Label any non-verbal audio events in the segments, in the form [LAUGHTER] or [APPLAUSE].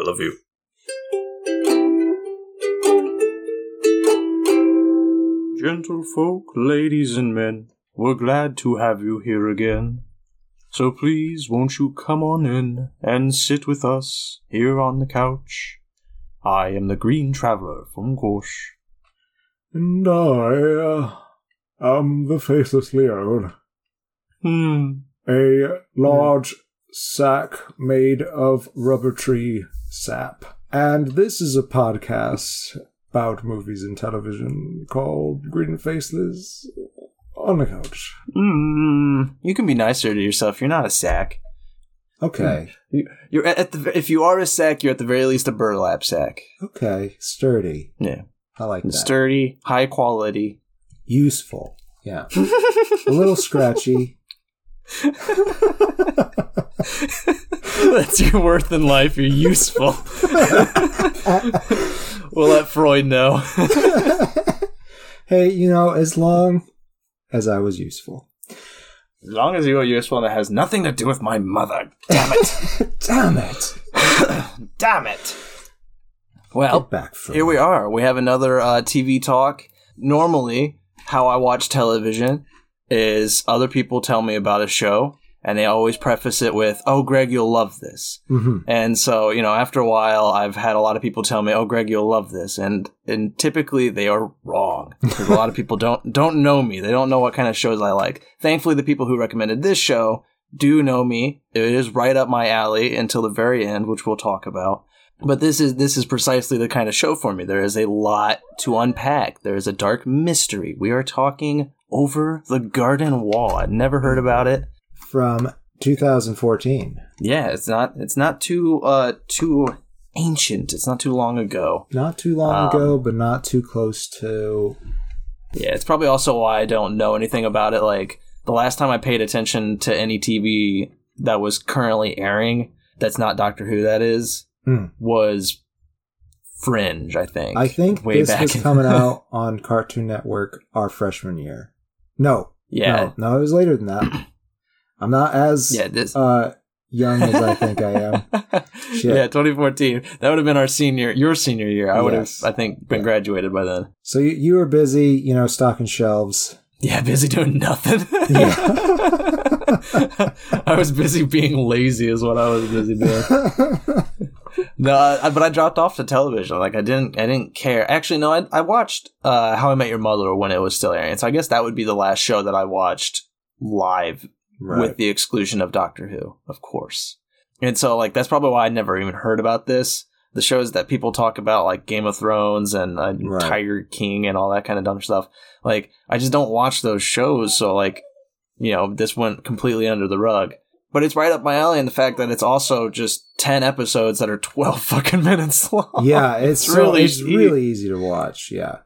I love you. Gentlefolk, ladies and men, we're glad to have you here again. So please, won't you come on in and sit with us here on the couch? I am the Green Traveler from Gorsh. And I uh, am the Faceless Leone. Hmm. A large sack made of rubber tree sap. And this is a podcast about movies and television called Green Faceless on the couch. Mm, you can be nicer to yourself. You're not a sack. Okay. You, you're at at the. If you are a sack, you're at the very least a burlap sack. Okay. Sturdy. Yeah, I like that. sturdy, high quality. Useful. Yeah. [LAUGHS] a little scratchy. [LAUGHS] That's your worth in life. You're useful. [LAUGHS] we'll let Freud know. [LAUGHS] hey, you know, as long as I was useful. As long as you are useful and it has nothing to do with my mother. Damn it. Damn it. [COUGHS] Damn it. Well, Get back from here we are. We have another uh, TV talk. Normally, how I watch television is other people tell me about a show, and they always preface it with, Oh, Greg, you'll love this. hmm And so, you know, after a while, I've had a lot of people tell me, "Oh, Greg, you'll love this," and and typically they are wrong [LAUGHS] because a lot of people don't don't know me. They don't know what kind of shows I like. Thankfully, the people who recommended this show do know me. It is right up my alley until the very end, which we'll talk about. But this is this is precisely the kind of show for me. There is a lot to unpack. There is a dark mystery. We are talking over the garden wall. I'd never heard about it. From 2014. Yeah, it's not it's not too uh too ancient. It's not too long ago. Not too long Um, ago, but not too close to. Yeah, it's probably also why I don't know anything about it. Like the last time I paid attention to any TV that was currently airing, that's not Doctor Who. That is Hmm. was Fringe. I think. I think way this back was coming out [LAUGHS] on Cartoon Network our freshman year. No, Yeah, no, no, it was later than that. [CLEARS THROAT] I'm not as yeah. This. uh, young as I think I am. [LAUGHS] Yeah, 2014. That would have been our senior, your senior year. I would Yes. have, I think, been Yeah. graduated by then. So you, you were busy, you know, stocking shelves. Yeah, busy doing nothing. Yeah. [LAUGHS] I was busy being lazy, is what I was busy doing. [LAUGHS] No, I, but I dropped off to television. Like I didn't, I didn't care. Actually, no, I, I watched uh, How I Met Your Mother when it was still airing. So I guess that would be the last show that I watched live, right. with the exclusion of Doctor Who, of course. And so, like, that's probably why I never even heard about this. The shows that people talk about, like Game of Thrones and uh, Right. Tiger King and all that kind of dumb stuff. Like, I just don't watch those shows. So, like, you know, this went completely under the rug. But it's right up my alley in the fact that it's also just 10 episodes that are 12 [LAUGHS] fucking minutes long. yeah, it's, It's really it's easy. really easy to watch. Yeah,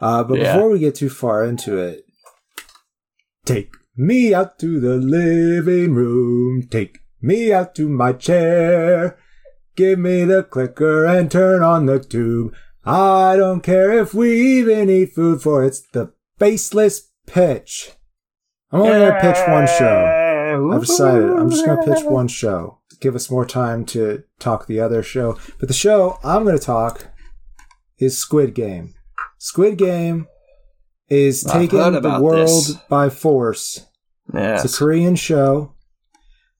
uh, but Yeah. before we get too far into it, take me out to the living room. Take me out to my chair. Give me the clicker and turn on the tube. I don't care if we even eat food, for it's the faceless pitch. I'm only gonna pitch one show. I've decided I'm just going to pitch [LAUGHS] one show. Give us more time to talk the other show. But the show I'm going to talk is Squid Game. Squid Game is I've taking the world this. by force. Yeah. It's a Korean show.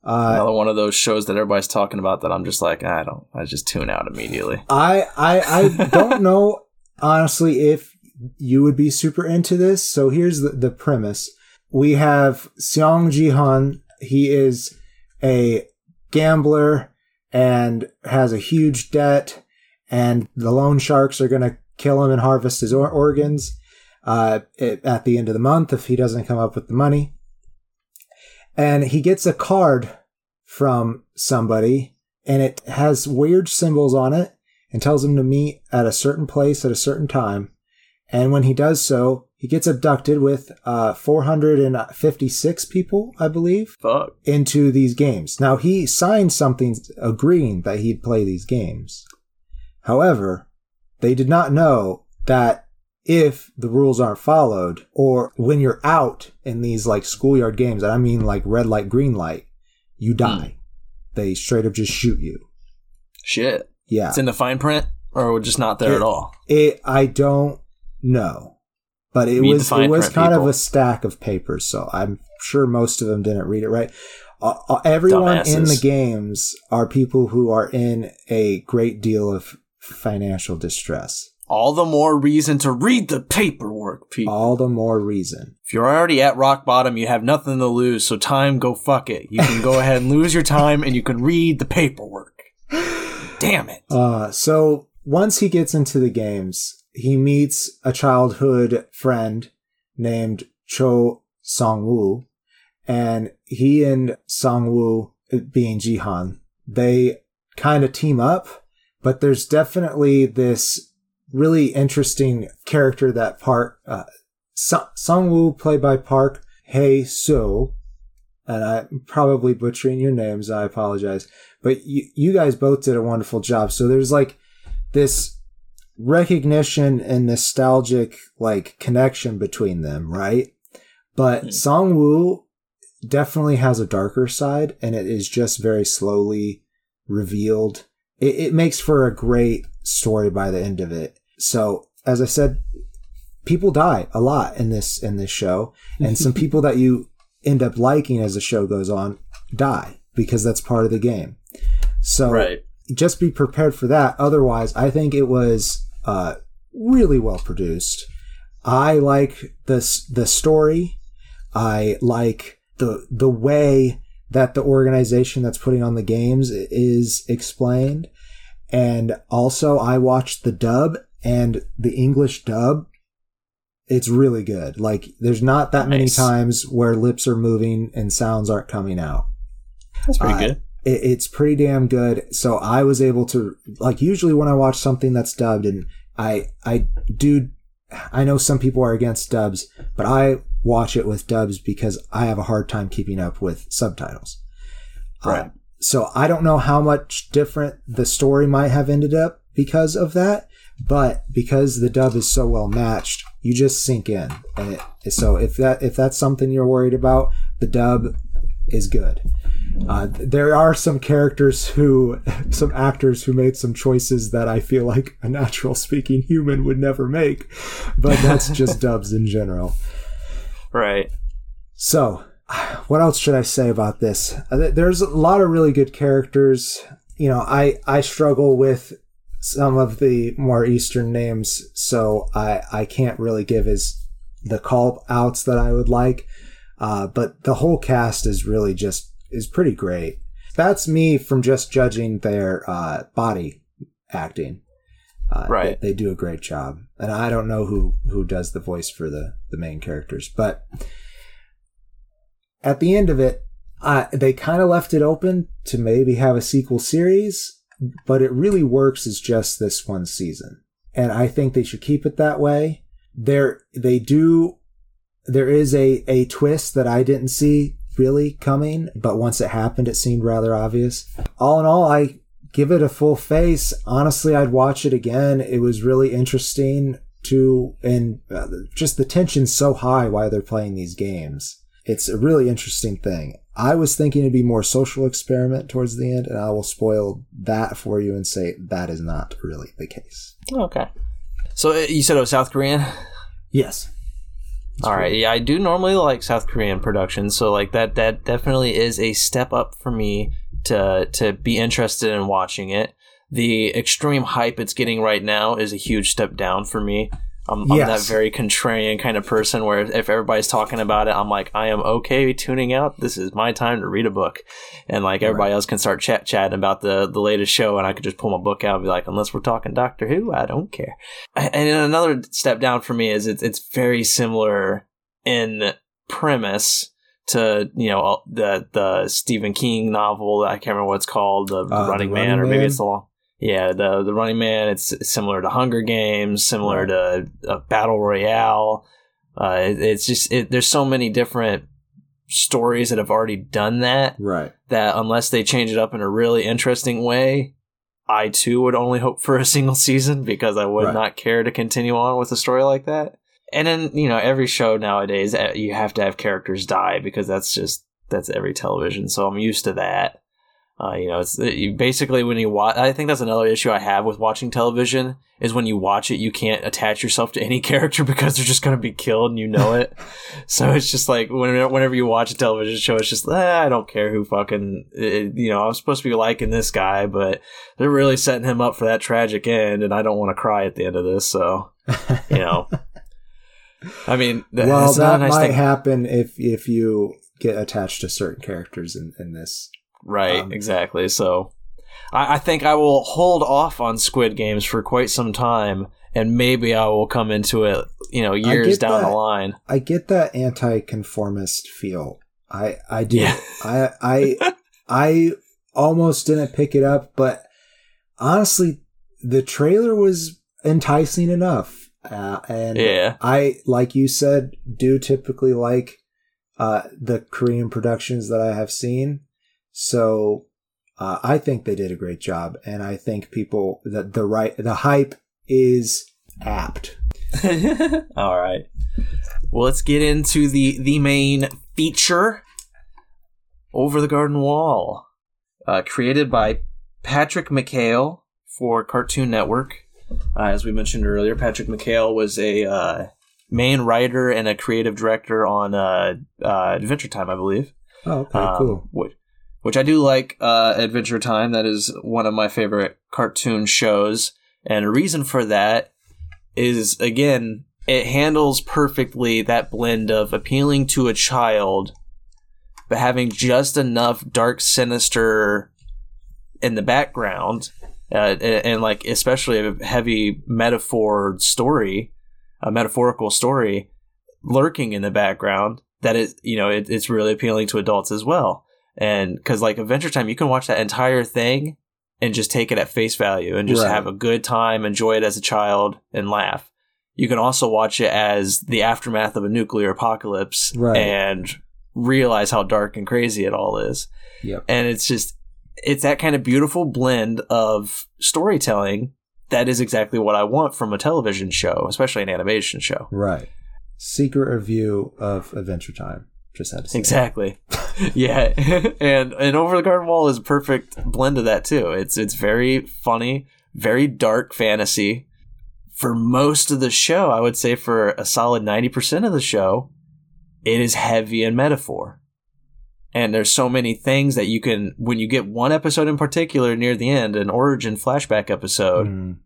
Uh, Another one of those shows that everybody's talking about that I'm just like, I don't, I just tune out immediately. I I I [LAUGHS] don't know honestly if you would be super into this. So here's the, the premise. We have Seong Gi-hun. He is a gambler and has a huge debt and the loan sharks are going to kill him and harvest his or- organs uh, at at the end of the month if he doesn't come up with the money. And he gets a card from somebody and it has weird symbols on it and tells him to meet at a certain place at a certain time. And when he does so, he gets abducted with uh, 456 people, I believe, Fuck. into these games. Now, he signed something agreeing that he'd play these games. However, they did not know that if the rules aren't followed, or when you're out in these like schoolyard games, and I mean like red light, green light, you die. They straight up just shoot you. Shit. Yeah. It's in the fine print, or just not there It- at all. It I don't know, but it Read was it was kind of a stack of papers, so I'm sure most of them didn't read it right. Uh, uh, everyone in the games are people who are in a great deal of financial distress. All the more reason to read the paperwork, people. All the more reason. If you're already at rock bottom, you have nothing to lose, so time go fuck it. You can go [LAUGHS] ahead and lose your time and you can read the paperwork. [SIGHS] Damn it. Uh, so once he gets into the games, he meets a childhood friend named Cho Sang Woo, and he and Sang Woo, being Jihan, they kind of team up. But there's definitely this really interesting character that Park uh, Song Song Woo, played by Park Hae Soo, and I'm probably butchering your names. I apologize but you, you guys both did a wonderful job. So there's like this recognition and nostalgic like connection between them, right? But Hmm. Sang Woo definitely has a darker side and it is just very slowly revealed. It, it makes for a great story by the end of it. So as I said, people die a lot in this, in this show and some [LAUGHS] people that you end up liking as the show goes on die because that's part of the game. So Right. Just be prepared for that. Otherwise, I think it was uh, really well produced. I like the the story. I like the the way that the organization that's putting on the games is explained, and also I watched the dub and the English dub. It's really good. Like there's not that many times where lips are moving and sounds aren't coming out That's pretty Uh, good. It, it's pretty damn good. So I was able to like usually when I watch something that's dubbed and I I do I know some people are against dubs, but I watch it with dubs because I have a hard time keeping up with subtitles. Uh, Right. so I don't know how much different the story might have ended up because of that, but because the dub is so well matched, you just sink in. And it, so if that if that's something you're worried about, the dub is good. Uh, there are some characters who, [LAUGHS] some actors who made some choices that I feel like a natural speaking human would never make, but that's [LAUGHS] just dubs in general. Right. So, [SIGHS] what else should I say about this? Uh, There's a lot of really good characters. You know, I I struggle with some of the more Eastern names, so I I can't really give as the call outs that I would like. Uh, but the whole cast is really just is pretty great. That's me from just judging their uh, body acting. Uh, Right. They, they do a great job, and I don't know who who does the voice for the the main characters, but at the end of it, uh, they kind of left it open to maybe have a sequel series, but it really works as just this one season, and I think they should keep it that way. There, they do. There is a a twist that I didn't see really coming, but once it happened, it seemed rather obvious. All in all, I give it a full face. Honestly, I'd watch it again. It was really interesting to, and uh, just the tension's so high while they're playing these games. It's a really interesting thing. I was thinking it'd be more social experiment towards the end, and I will spoil that for you and say that is not really the case. Okay. So uh, you said it was South Korean? Yes. All right. Yeah, I do normally like South Korean productions, so like that that definitely is a step up for me to to be interested in watching it. The extreme hype it's getting right now is a huge step down for me. I'm, I'm that very contrarian kind of person where if everybody's talking about it, I'm like, I am okay tuning out. This is my time to read a book, and like everybody else can start chat chatting about the the latest show, and I could just pull my book out and be like, unless we're talking Doctor Who, I don't care. And another step down for me is it's it's very similar in premise to you know the the Stephen King novel. I can't remember what it's called, the, the Uh, The Running Man, Running or maybe it's the long. Yeah, the the Running Man. It's similar to Hunger Games, similar to uh, Battle Royale. Uh, it, it's just it, there's so many different stories that have already done that Right. that unless they change it up in a really interesting way, I too would only hope for a single [LAUGHS] season because I would Right. not care to continue on with a story like that. And then, you know, every show nowadays, uh, you have to have characters die because that's just, that's every television. So I'm used to that. Uh, you know, it's you basically when you watch. I think that's another issue I have with watching television is when you watch it, you can't attach yourself to any [LAUGHS] character because they're just going to be killed and you know it. [LAUGHS] so it's just like whenever, whenever you watch a television show, it's just eh, I don't care who fucking it, you know. I'm supposed to be liking this guy, but they're really setting him up for that tragic end, and I don't want to cry at the end of this. So you know, [LAUGHS] I mean, well, that nice might thing. happen if if you get attached to certain characters in, in this. Right, um, exactly. So I, I, think I will hold off on Squid Games for quite some time, and maybe I will come into it, you know, years down that, the line. I get that anti-conformist feel. I I do. Yeah. I I [LAUGHS] I almost didn't pick it up, but honestly, the trailer was enticing enough. Uh, and yeah. I, like you said, do typically like uh, the Korean productions that I have seen. So uh, I think they did a great job, and I think people that the right the hype is apt. [LAUGHS] All right. Well, let's get into the the main feature. Over the Garden Wall, uh, created by Patrick McHale for Cartoon Network. Uh, as we mentioned earlier, Patrick McHale was a uh, main writer and a creative director on uh, uh, Adventure Time, I believe. Oh, okay, um, cool. Which, I do like uh, Adventure Time. That is one of my favorite cartoon shows. And a reason for that is, again, it handles perfectly that blend of appealing to a child, but having just enough dark, sinister in the background uh, and, and, like especially a heavy metaphor story, a metaphorical story lurking in the background that is you know it, it's really appealing to adults as well. And because like Adventure Time, you can watch that entire thing and just take it at face value and just right. have a good time, enjoy it as a child, and laugh. You can also watch it as the aftermath of a nuclear apocalypse right. and realize how dark and crazy it all is. Yep. And it's just it's that kind of beautiful blend of storytelling that is exactly what I want from a television show, especially an animation show. Right. Secret review of Adventure Time. Just had to say. Exactly. [LAUGHS] yeah. [LAUGHS] and and Over the Garden Wall is a perfect blend of that too. It's it's very funny, very dark fantasy. For most of the show, I would say for a solid 90% of the show, it is heavy in metaphor and there's so many things that you can when you get one episode in particular near the end an origin flashback episode mm.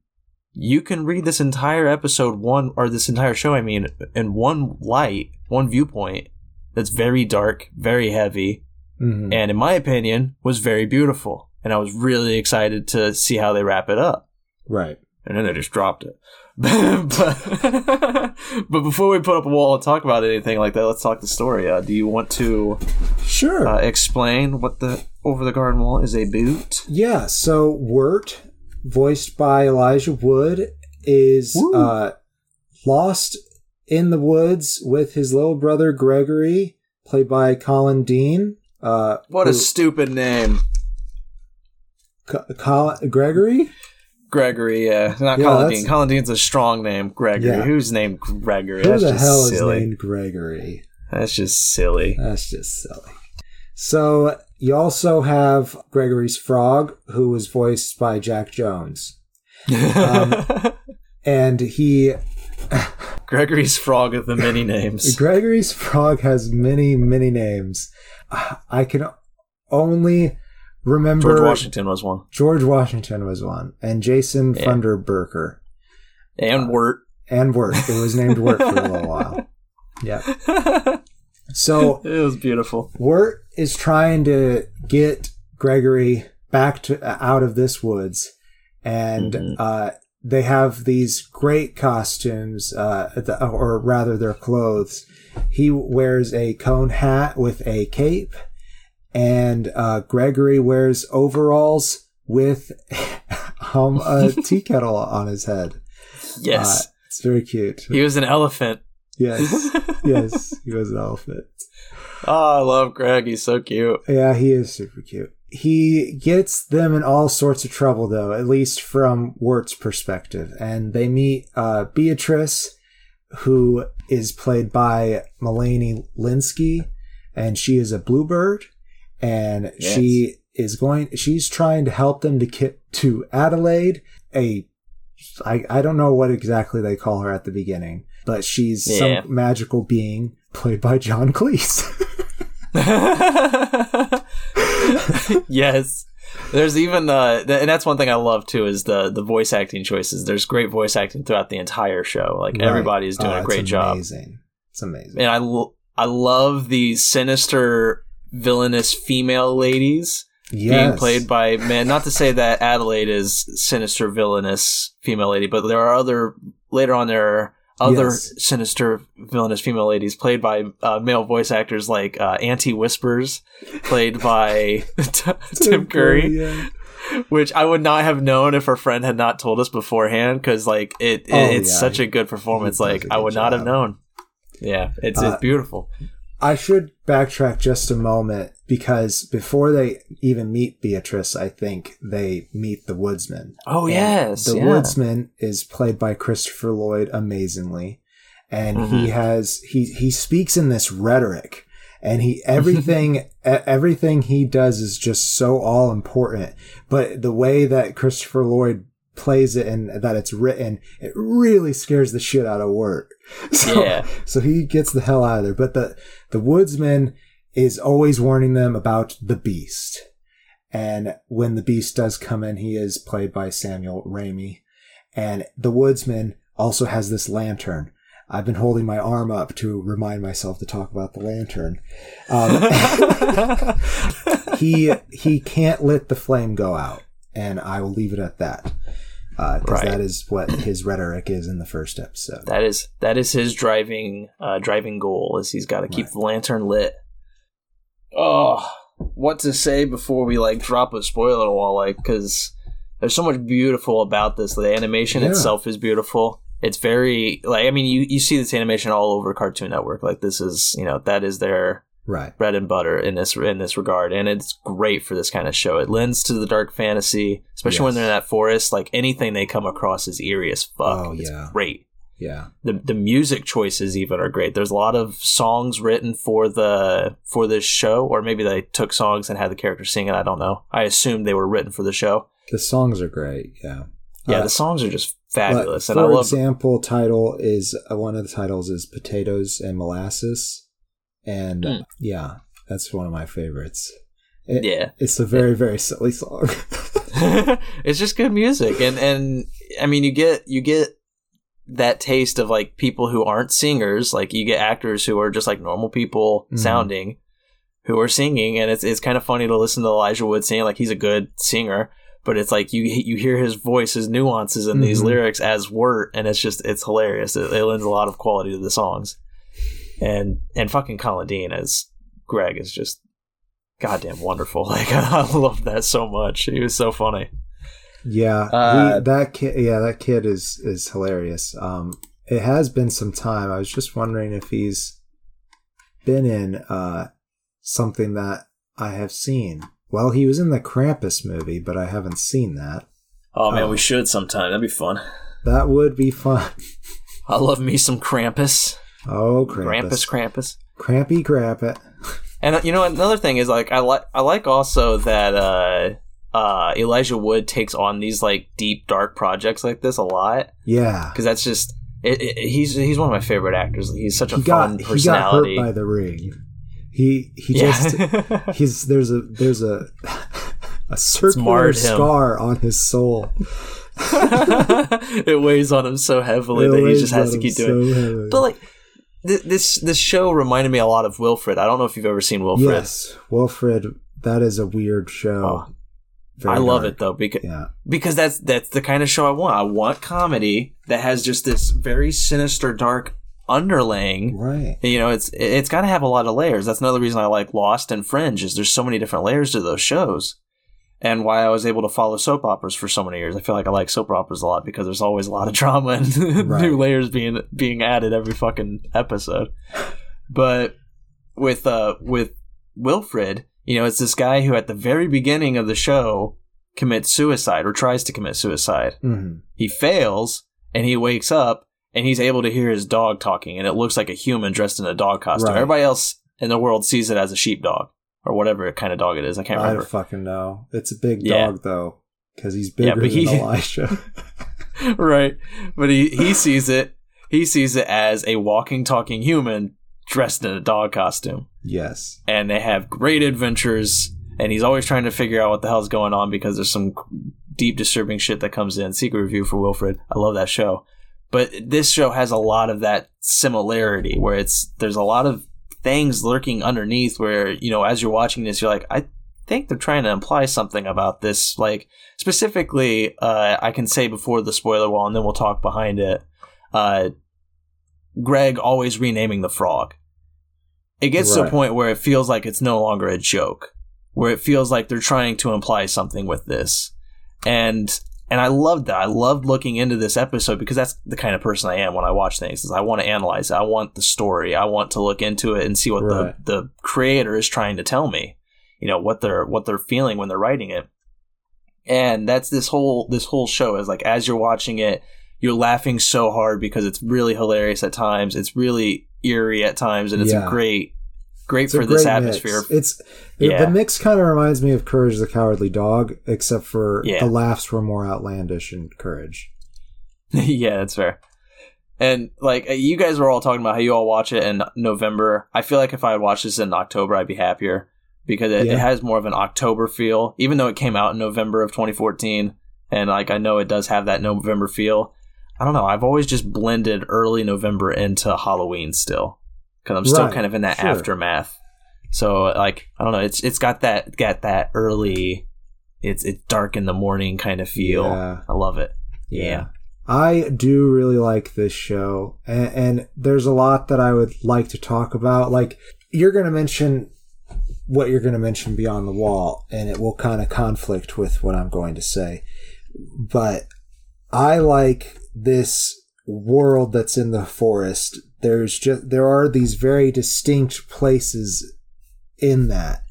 you can read this entire episode one or this entire show i mean in one light one viewpoint that's very dark very heavy mm-hmm. and in my opinion was very beautiful and i was really excited to see how they wrap it up right and then they just dropped it [LAUGHS] but but before we put up a wall and talk about anything like that, let's talk the story. Uh, do you want to sure uh, explain what the Over the Garden Wall is a boot? Yeah. So Wirt, voiced by Elijah Wood, is uh, lost in the woods with his little brother Gregory, played by Colin Dean. Uh, what who, a stupid name. Colin Gregory. Gregory, yeah, not yeah, Colin Dean. Colin Dean's a strong name. Gregory, yeah. who's named Gregory? Who that's the hell silly. is named Gregory? That's just silly. That's just silly. So you also have Gregory's frog, who was voiced by Jack Jones, [LAUGHS] um, and he. Gregory's frog of the many names. [LAUGHS] Gregory's frog has many, many names. I can only remember George Washington was one. George Washington was one, and Jason yeah. Funderburker, and uh, Wirt, and Wirt. It was named Wirt for a little [LAUGHS] while. Yeah. [LAUGHS] So it was beautiful. Wirt is trying to get Gregory back to out of this woods, and mm-hmm. uh, they have these great costumes, uh, the, or rather, their clothes. He wears a cone hat with a cape and uh, Gregory wears overalls with [LAUGHS] um, a [LAUGHS] tea kettle on his head. Yes, uh, it's very cute. He was an elephant. Yes, [LAUGHS] yes, he was an elephant. Oh, I love Greg. He's so cute. Yeah, he is super cute. He gets them in all sorts of trouble, though, at least from Wirt's perspective. And they meet uh, Beatrice, who is played by Melanie Lynskey, and she is a bluebird and yes. she is going. She's trying to help them to get to Adelaide. A I I don't know what exactly they call her at the beginning, but she's Yeah. some magical being played by John Cleese. [LAUGHS] [LAUGHS] [LAUGHS] [LAUGHS] yes. There's even uh, the, th- and that's one thing I love too is the the voice acting choices. There's great voice acting throughout the entire show. Like Right. everybody's doing Oh, a it's great job. It's amazing. It's amazing. And I I love the sinister villainous female ladies being played by man not to say that Adelaide is sinister villainous female lady, but there are other later on there are other Yes. sinister villainous female ladies played by uh, male voice actors like uh, Auntie Whispers, played by [LAUGHS] T- [LAUGHS] Tim Curry, yeah. which I would not have known if our friend had not told us beforehand because like it, it Oh, it's yeah. such a good performance. Like a I good would not have known. Yeah, it's Uh, it's beautiful. I should backtrack just a moment because before they even meet Beatrice, I think they meet the woodsman. Oh And yes, the yeah. woodsman is played by Christopher Lloyd amazingly, and he Mhm. has he he speaks in this rhetoric, and he everything [LAUGHS] everything he does is just so all important. But the way that Christopher Lloyd plays it and that it's written, it really scares the shit out of Wirt. [LAUGHS] So, Yeah. so he gets the hell out of there. But the the woodsman is always warning them about the beast. And when the beast does come in, he is played by Samuel Ramey. And the woodsman also has this lantern. I've been holding my arm up to remind myself to talk about the lantern. Um, [LAUGHS] he he can't let the flame go out, and I will leave it at that. Because Right. that is what his rhetoric is in the first episode. That is that is his driving uh, driving goal. Is he's got to keep Right. the lantern lit. Oh, what to say before we like drop a spoiler wall? Like, because there's so much beautiful about this. The animation Yeah. itself is beautiful. It's very like I mean you you see this animation all over Cartoon Network. Like this is you know that is their Right. bread and butter in this in this regard, and it's great for this kind of show. It lends to the dark fantasy, especially when they're in that forest. Like anything they come across is eerie as fuck. Oh, It's yeah. great Yeah. the the music choices even are great. There's a lot of songs written for the for this show, or maybe they took songs and had the characters sing it. I don't know. I assume they were written for the show. The songs are great. Yeah. Yeah, Uh, the songs are just fabulous, for and I love. example, title is uh, one of the titles is potatoes and molasses, and Mm. yeah, that's one of my favorites. It- yeah, It's a very very silly song. [LAUGHS] [LAUGHS] it's just good music, and and I mean you get you get that taste of like people who aren't singers, like you get actors who are just like normal people Mhm. sounding, who are singing, and it's it's kind of funny to listen to Elijah Wood sing. Like he's a good singer, but it's like you you hear his voice, his nuances in these Mhm. lyrics as Wirt, and it's just it's hilarious. It, it lends a lot of quality to the songs, and and fucking Colin Dean as Greg is just goddamn wonderful. [LAUGHS] Like I love that so much. He was so funny. Yeah, Uh, that kid. Yeah, that kid is is hilarious. Um, it has been some time. I was just wondering if he's been in uh something that I have seen. Well, he was in the Krampus movie, but I haven't seen that. Oh man, Oh. we should sometime. That'd be fun. That would be fun. [LAUGHS] I love me some Krampus. Oh, Krampus, Krampus. Krampus. Crampy Krampus. And uh, you know another thing is like I like I like also that uh uh Elijah Wood takes on these like deep dark projects like this a lot Yeah. because that's just it, it, he's he's one of my favorite actors. He's such a He fun got he got hurt by the ring. He he yeah. just [LAUGHS] he's there's a there's a a circular scar on his soul. [LAUGHS] it weighs on him so heavily It that he just has to keep doing. so. But like th- this this show reminded me a lot of Wilfred. I don't know if you've ever seen Wilfred. yes, Wilfred. That is a weird show. Oh, Very I love dark. it though because Yeah. because that's that's the kind of show I want. I want comedy that has just this very sinister, dark underlaying. Right. You know, it's it's got to have a lot of layers. That's another reason I like Lost and Fringe. Is there's so many different layers to those shows, and why I was able to follow soap operas for so many years. I feel like I like soap operas a lot because there's always a lot of drama and [LAUGHS] Right. new layers being being added every fucking episode. But with uh with Wilfred, you know, it's this guy who at the very beginning of the show commits suicide or tries to commit suicide. hmm He fails and he wakes up and he's able to hear his dog talking and it looks like a human dressed in a dog costume. Right. Everybody else in the world sees it as a sheepdog. or whatever kind of dog it is. I can't remember. don't fucking know. It's a big Yeah. dog though, because he's Yeah, bigger but he- than Elijah. [LAUGHS] [LAUGHS] right. But he, he sees it. He sees it as a walking, talking human dressed in a dog costume. Yes. And they have great adventures. And he's always trying to figure out what the hell's going on because there's some deep, disturbing shit that comes in. Secret review for Wilfred. I love that show. But this show has a lot of that similarity where it's there's a lot of things lurking underneath where, you know, as you're watching this, you're like, I think they're trying to imply something about this. Like, specifically, uh, I can say before the spoiler wall, and then we'll talk behind it. Uh, Greg always renaming the frog. It gets to a point where it feels like it's no longer a joke, where it feels like they're trying to imply something with this, and and I loved that. I loved looking into this episode because that's the kind of person I am when I watch things. Is I want to analyze it. I want the story. I want to look into it and see what Right. the the creator is trying to tell me. You know what they're what they're feeling when they're writing it and that's this whole this whole show is like as you're watching it you're laughing so hard because it's really hilarious at times it's really eerie at times and it's Yeah. a great great It's for this great atmosphere Mix. It's the- Yeah. the mix kind of reminds me of Courage the Cowardly Dog, except for Yeah. the laughs were more outlandish in Courage. [LAUGHS] yeah that's fair and like uh, you guys were all talking about how you all watch it in november i feel like if i had watched this in october i'd be happier because it, it has more of an october feel even though it came out in november of 2014 and like i know it does have that november feel i don't know i've always just blended early november into halloween still because i'm still Right, kind of in that sure. aftermath so like i don't know it's it's got that got that early it's it's dark in the morning kind of feel Yeah. i love it yeah. I do really like this show, and, and there's a lot that I would like to talk about. Like, you're going to mention what you're going to mention beyond the wall, and it will kind of conflict with what I'm going to say. But I like this world that's in the forest. There's just there are these very distinct places in that.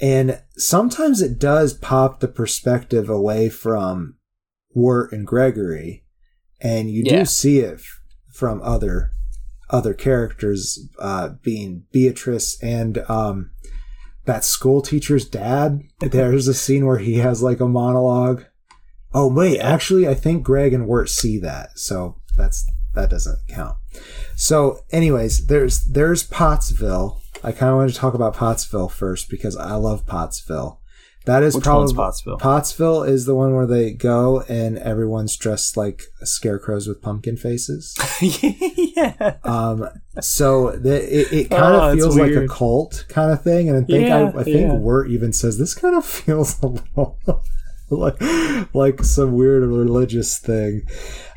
And sometimes it does pop the perspective away from Wirt and Gregory, and you Yeah. do see it from other other characters, uh, being Beatrice and um, that school teacher's dad. There's a scene where he has like a monologue. Oh wait, actually, I think Greg and Wirt see that, so that's that doesn't count. So, anyways, there's there's Pottsville. I kind of wanted to talk about Pottsville first because I love Pottsville. That is Which probably Pottsville? Pottsville is the one where they go and everyone's dressed like scarecrows with pumpkin faces. [LAUGHS] yeah. Um, so the, it, it kind Oh, of it's feels like a cult kind of thing, and I think Yeah, I, I think yeah. Wirt even says this kind of [LAUGHS] feels a little [LAUGHS] like like some weird religious thing.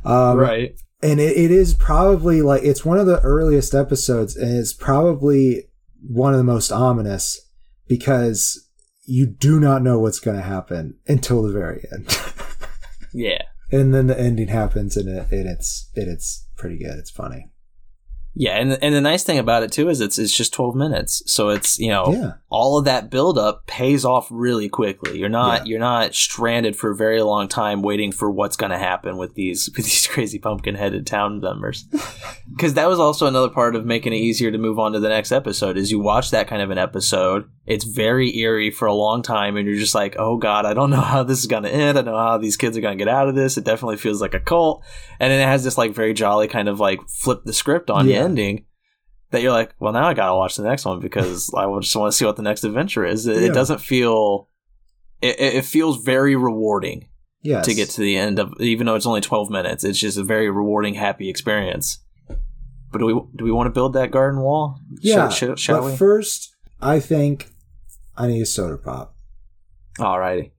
Um, right. and it, it is probably like it's one of the earliest episodes and it's probably one of the most ominous because you do not know what's going to happen until the very end [LAUGHS] Yeah. and then the ending happens and, it, and it's and it's pretty good it's funny Yeah, and and the nice thing about it too is it's it's just twelve minutes, so it's you know yeah all of that build up pays off really quickly. You're not Yeah. you're not stranded for a very long time waiting for what's going to happen with these [LAUGHS] with these crazy pumpkin headed town members. Because [LAUGHS] that was also another part of making it easier to move on to the next episode. Is you watch that kind of an episode, it's very eerie for a long time, and you're just like, oh god, I don't know how this is going to end. I don't know how these kids are going to get out of this. It definitely feels like a cult, and then it has this like very jolly kind of like flip the script on Yeah. the ending that you're like, well, now I gotta watch the next one because [LAUGHS] I just want to see what the next adventure is. It, Yeah. it doesn't feel, it, it feels very rewarding yes to get to the end of, even though it's only 12 minutes. It's just a very rewarding, happy experience. But do we do we want to build that garden wall? yeah Shall, shall, shall but we? first i think i need a soda pop Alrighty.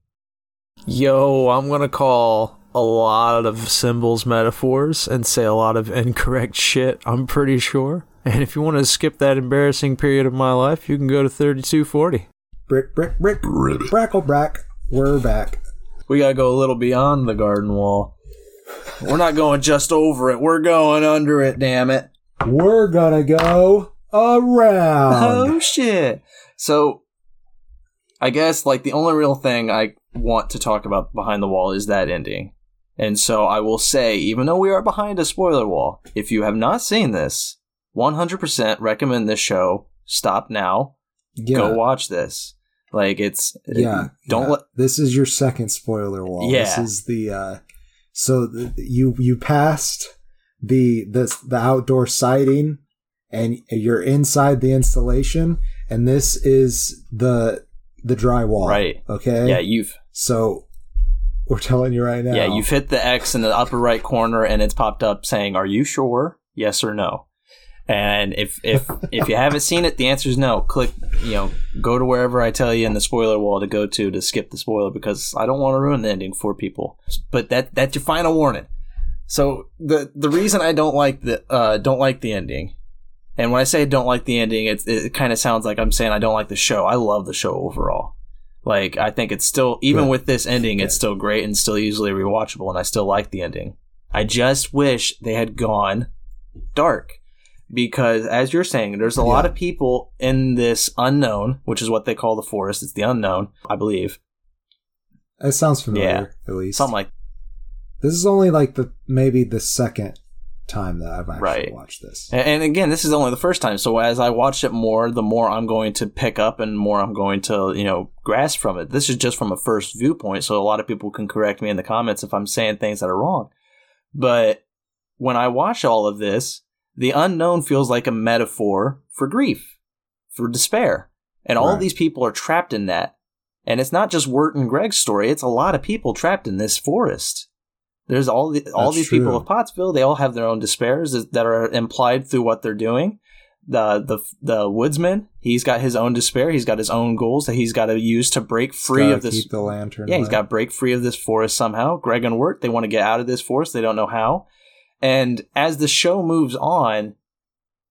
Yo, I'm gonna call a lot of symbols metaphors and say a lot of [LAUGHS] incorrect shit, I'm pretty sure. And if you want to skip that embarrassing period of my life, you can go to 3240. brick brick brick brackle brack we're back We gotta go a little beyond the garden wall. We're not going just over it, we're going under it, damn it. we're gonna go around Oh shit. So I guess like the only real thing I want to talk about behind the wall is that ending. And so I will say, even though we are behind a spoiler wall, if you have not seen this, 100% recommend this show. Stop now. Yeah. Go watch this. Like it's yeah. Don't yeah. let This is your second spoiler wall. Yeah. This is the uh so the, you you passed the the the outdoor sighting and you're inside the installation and this is the the drywall. Right. Okay. yeah you've So we're telling you right now. yeah you've hit the X in the upper right corner and it's popped up saying, "Are you sure? Yes or no?" And if if [LAUGHS] if you haven't seen it, the answer is no. Click you know go to wherever I tell you in the spoiler wall to go to to skip the spoiler because I don't want to ruin the ending for people. But that that's your final warning. So the the reason I don't like the uh, don't like the ending, and when I say don't like the ending, it's, it kind of sounds like I'm saying I don't like the show. I love the show overall. Like I think it's still even Good. with this ending, it's still great and still easily rewatchable, and I still like the ending. I just wish they had gone dark because, as you're saying, there's a lot of people in this unknown, which is what they call the forest. It's the unknown, I believe, It sounds familiar, Yeah. at least. something like this is only like the maybe the second time that I've actually Right. watched this. And, again, this is only the first time. So as I watch it more, the more I'm going to pick up and more I'm going to, you know, grasp from it. This is just from a first viewpoint. So a lot of people can correct me in the comments if I'm saying things that are wrong. But when I watch all of this, the unknown feels like a metaphor for grief, for despair. And all Right. these people are trapped in that. And it's not just Wirt and Greg's story, it's a lot of people trapped in this forest. There's all the, all That's these people of Pottsville. They all have their own despairs that are implied through what they're doing. The the the woodsman, he's got his own despair. He's got his own goals that he's got to use to break free of this. Keep the lantern. Yeah, he's got to break free of this forest somehow. Greg and Wirt, they want to get out of this forest. They don't know how. And as the show moves on,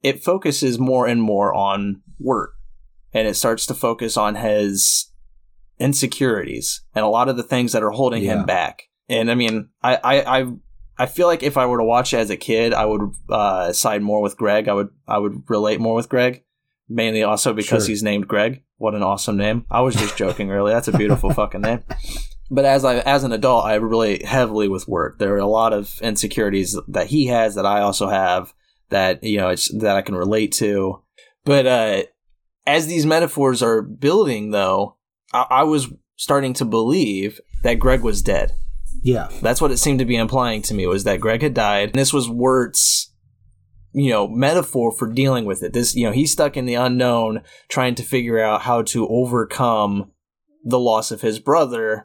it focuses more and more on Wirt, and it starts to focus on his insecurities and a lot of the things that are holding Yeah. him back. And I mean, I, I, I, I feel like if I were to watch it as a kid, I would uh, side more with Greg. I would, I would relate more with Greg, mainly also because Sure. he's named Greg. What an awesome name! I was just joking earlier. That's a [LAUGHS] beautiful fucking name. But as I, as an adult, I relate heavily with Wirt. There are a lot of insecurities that he has that I also have that you know it's that I can relate to. But uh, as these metaphors are building, though, I, I was starting to believe that Greg was dead. Yeah. That's what it seemed to be implying to me was that Greg had died. And this was Wirt's, you know, metaphor for dealing with it. This, you know, he's stuck in the unknown trying to figure out how to overcome the loss of his brother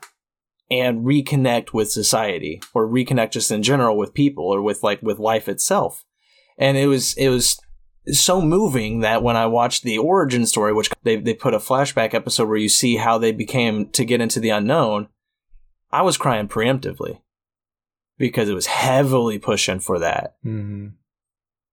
and reconnect with society or reconnect just in general with people or with like with life itself. And it was, it was so moving that when I watched the origin story, which they, they put a flashback episode where you see how they became to get into the unknown, I was crying preemptively because it was heavily pushing for that. hmm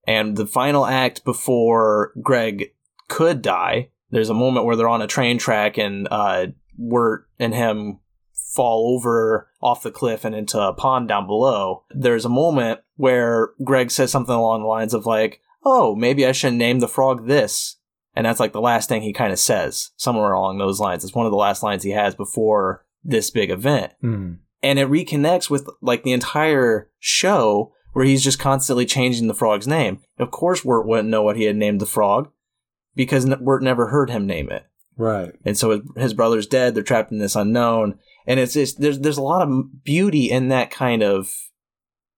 And the final act before Greg could die, there's a moment where they're on a train track and uh, Wirt and him fall over off the cliff and into a pond down below. There's a moment where Greg says something along the lines of like, "Oh, maybe I shouldn't name the frog this." And that's like the last thing he kind of says, somewhere along those lines. It's one of the last lines he has before this big event Mm. and it reconnects with like the entire show where he's just constantly changing the frog's name. Of course, Wirt wouldn't know what he had named the frog because N- Wirt never heard him name it. Right. And so his- his brother's dead. They're trapped in this unknown, and it's just there's there's a lot of beauty in that kind of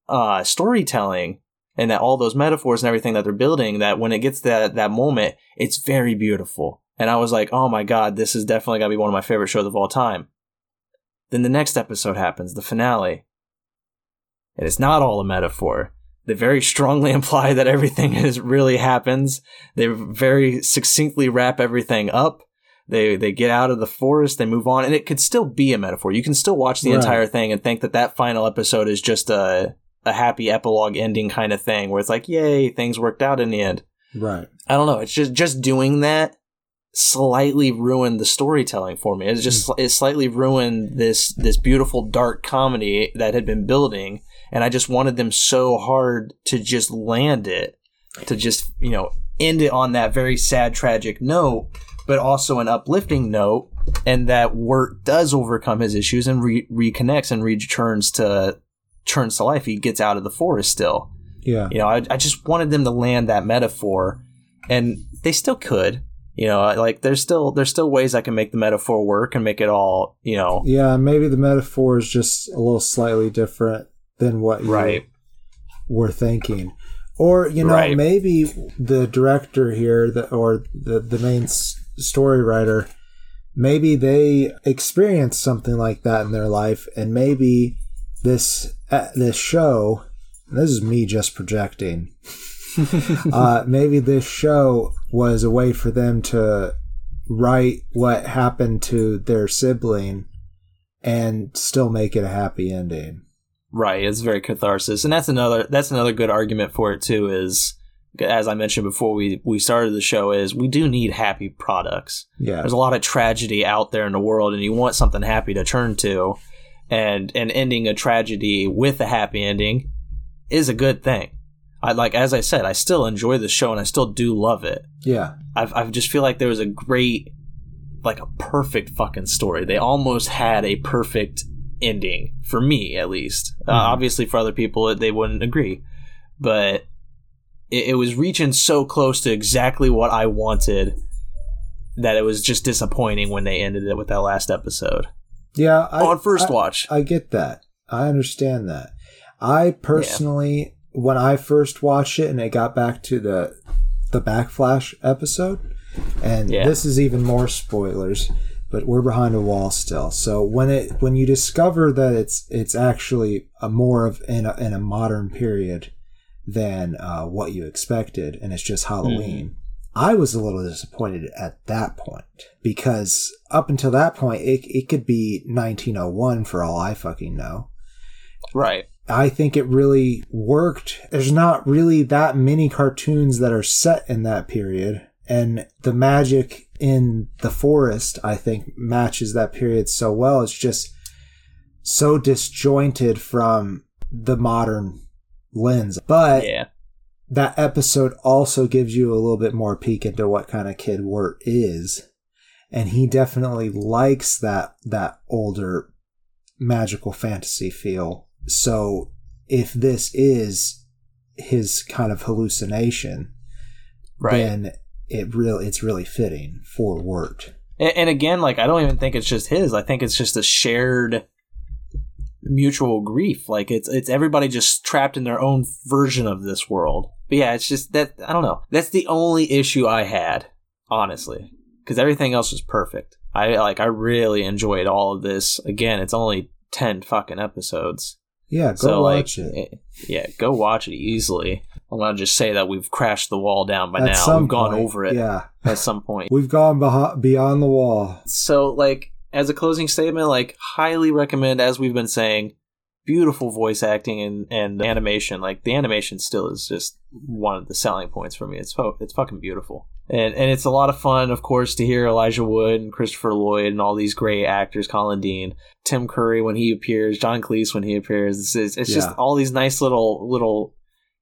uh, storytelling and that all those metaphors and everything that they're building. That when it gets to that that moment, it's very beautiful. And I was like, oh my god, this is definitely gonna be one of my favorite shows of all time. Then the next episode happens, the finale, and it's not all a metaphor. They very strongly [LAUGHS] imply that everything is really happens. They very succinctly wrap everything up. They they get out of the forest, they move on, and it could still be a metaphor. You can still watch the Right. entire thing and think that that final episode is just a a happy epilogue ending kind of thing, where it's like, yay, things worked out in the end. Right. I don't know. It's just just doing that slightly ruined the storytelling for me. It just hmm. it slightly ruined this this beautiful dark comedy that had been building, and I just wanted them so hard to just land it, to just you know end it on that very sad, tragic note, but also an uplifting note, and that Wirt does overcome his issues and re- reconnects and returns to turns to life. He gets out of the forest still. Yeah. You know, I, I just wanted them to land that metaphor, and they still could. You know, like there's still there's still ways I can make the metaphor work and make it all you know Yeah, maybe the metaphor is just a little slightly different than what you right. were thinking. Or, you know, Right. maybe the director here the, or the, the main s- story writer, maybe they experienced something like that in their life. And maybe this, uh, this show, this is me just projecting, [LAUGHS] uh, maybe this show was a way for them to write what happened to their sibling and still make it a happy ending. Right, it's very catharsis, and that's another that's another good argument for it too. Is as I mentioned before we we started the show, is we do need happy products. Yeah. There's a lot of tragedy out there in the world, and you want something happy to turn to, and and ending a tragedy with a happy ending is a good thing. I like as I said, I still enjoy the show, and I still do love it. Yeah. I've, I just feel like there was a great, like a perfect fucking story. They almost had a perfect ending for me, at least. Uh, Mhm. obviously, for other people, they wouldn't agree, but it, it was reaching so close to exactly what I wanted that it was just disappointing when they ended it with that last episode Yeah. I, on first I- watch. I get that. I understand that. I personally, when I first watched it and it got back to the the backflash episode, and Yeah. this is even more spoilers, but we're behind a wall still. So when it when you discover that it's it's actually a more of in a, in a modern period than uh, what you expected, and it's just Halloween. I was a little disappointed at that point because up until that point, it, it could be 1901 for all I fucking know. right. I think it really worked. There's not really that many cartoons that are set in that period. And the magic in the forest, I think, matches that period so well. It's just so disjointed from the modern lens. But Yeah. that episode also gives you a little bit more peek into what kind of kid Wirt is. And he definitely likes that that older magical fantasy feel. So if this is his kind of hallucination, Right. then it really it's really fitting for Wirt. And, and again, like I don't even think it's just his. I think it's just a shared mutual grief. Like it's it's everybody just trapped in their own version of this world. But yeah, it's just that I don't know. That's the only issue I had, honestly, because everything else was perfect. I like I really enjoyed all of this. Again, it's only ten fucking episodes. Yeah, go so watch like, it. eh, yeah, go watch it easily. I'm gonna just say that we've crashed the wall down by At now. We've gone point, over it Yeah, at some [LAUGHS] point. we've gone beho- beyond the wall. So, like, as a closing statement, like, highly recommend, as we've been saying, beautiful voice acting and, and animation. Like, the animation still is just one of the selling points for me. It's fo- it's fucking beautiful. And, and it's a lot of fun, of course, to hear Elijah Wood and Christopher Lloyd and all these great actors, Collin Dean, Tim Curry when he appears, John Cleese when he appears. It's, it's, it's just all these nice little little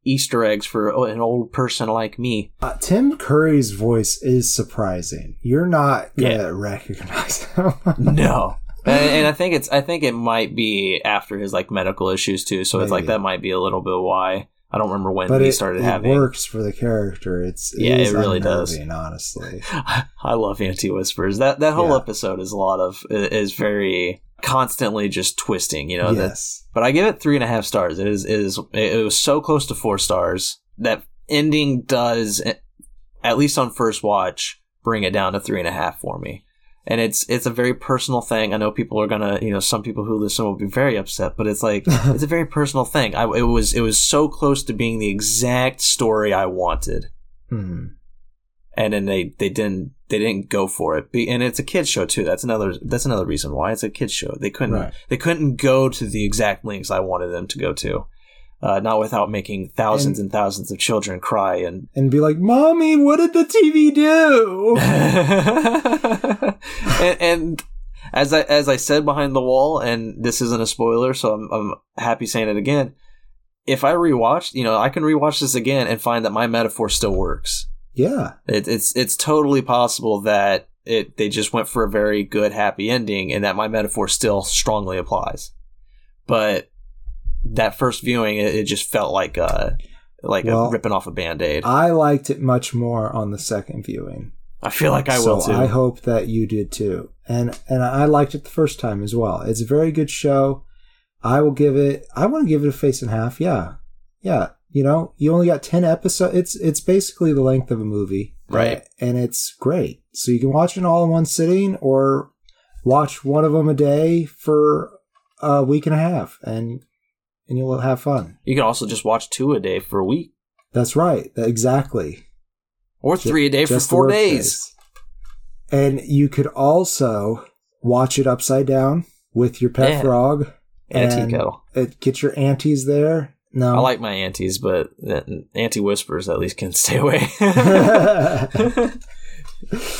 Easter eggs for an old person like me. Uh, Tim Curry's voice is surprising. You're not gonna Yeah. recognize [LAUGHS] him. No. and, and I think it's I think it might be after his like medical issues too. So it's like that might be a little bit why. I don't remember when but he it, started it having. works for the character. It's Yeah, it really does. Honestly, [LAUGHS] I love Auntie Whispers. That that whole Yeah. episode is a lot of is very constantly just twisting. You know. That, yes, but I give it three and a half stars. It is it is it was so close to four stars. That ending does at least on first watch bring it down to three and a half for me. And it's it's a very personal thing. I know people are gonna, you know, some people who listen will be very upset, but it's like [LAUGHS] it's a very personal thing. I it was it was so close to being the exact story I wanted, Hmm. and then they they didn't they didn't go for it. Be- And it's a kids show too. That's another that's another reason why it's a kids show. They couldn't Right. they couldn't go to the exact links I wanted them to go to, uh, not without making thousands And- and thousands of children cry and [LAUGHS] and be like, "Mommy, what did the TV do?" [LAUGHS] and, and as I as I said behind the wall, and this isn't a spoiler, so I'm I'm happy saying it again. If I rewatch, you know, I can rewatch this again and find that my metaphor still works. yeah, It, it's it's totally possible that it they just went for a very good happy ending, and that my metaphor still strongly applies. But that first viewing, it, it just felt like uh, a like Well, a ripping off a band aid. I liked it much more on the second viewing. I feel like I will too. I hope that you did too. And and I liked it the first time as well. It's a very good show. I will give it I want to give it a face and a half. Yeah. Yeah. You know, you only got 10 episodes. It's it's basically the length of a movie. Uh, right. And it's great. So you can watch it all in one sitting or watch one of them a day for a week and a half and and you'll have fun. you can also just watch two a day for a week, That's right. Exactly. or three a day for Just four days. And you could also watch it upside down with your pet Yeah. frog. And a tea and kettle. It, get your aunties there. No. I like my aunties, but auntie whispers at least can stay away. [LAUGHS] [LAUGHS]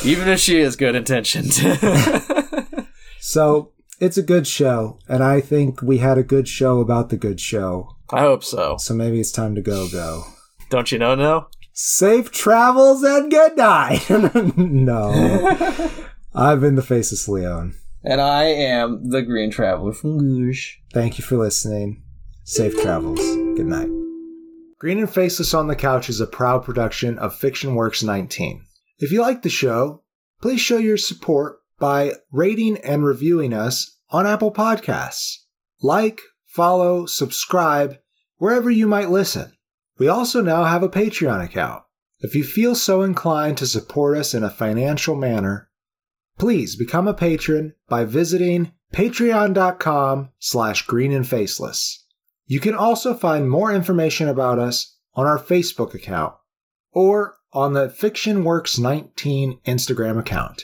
Even if she is good intentioned. [LAUGHS] so it's a good show. And I think we had a good show about the good show. I hope so. So maybe it's time to go, go. Don't you know? No. Safe travels and good night. [LAUGHS] no. [LAUGHS] I've been the Faceless Leon. And I am the Green Traveler from Goosh. Thank you for listening. Safe travels. Good night. Green and Faceless on the Couch is a proud production of Fiction Works 19. If you like the show, please show your support by rating and reviewing us on Apple Podcasts. Like, follow, subscribe wherever you might listen. We also now have a Patreon account. If you feel so inclined to support us in a financial manner, please become a patron by visiting patreon.com slash green and faceless. You can also find more information about us on our Facebook account or on the FictionWorks19 Instagram account.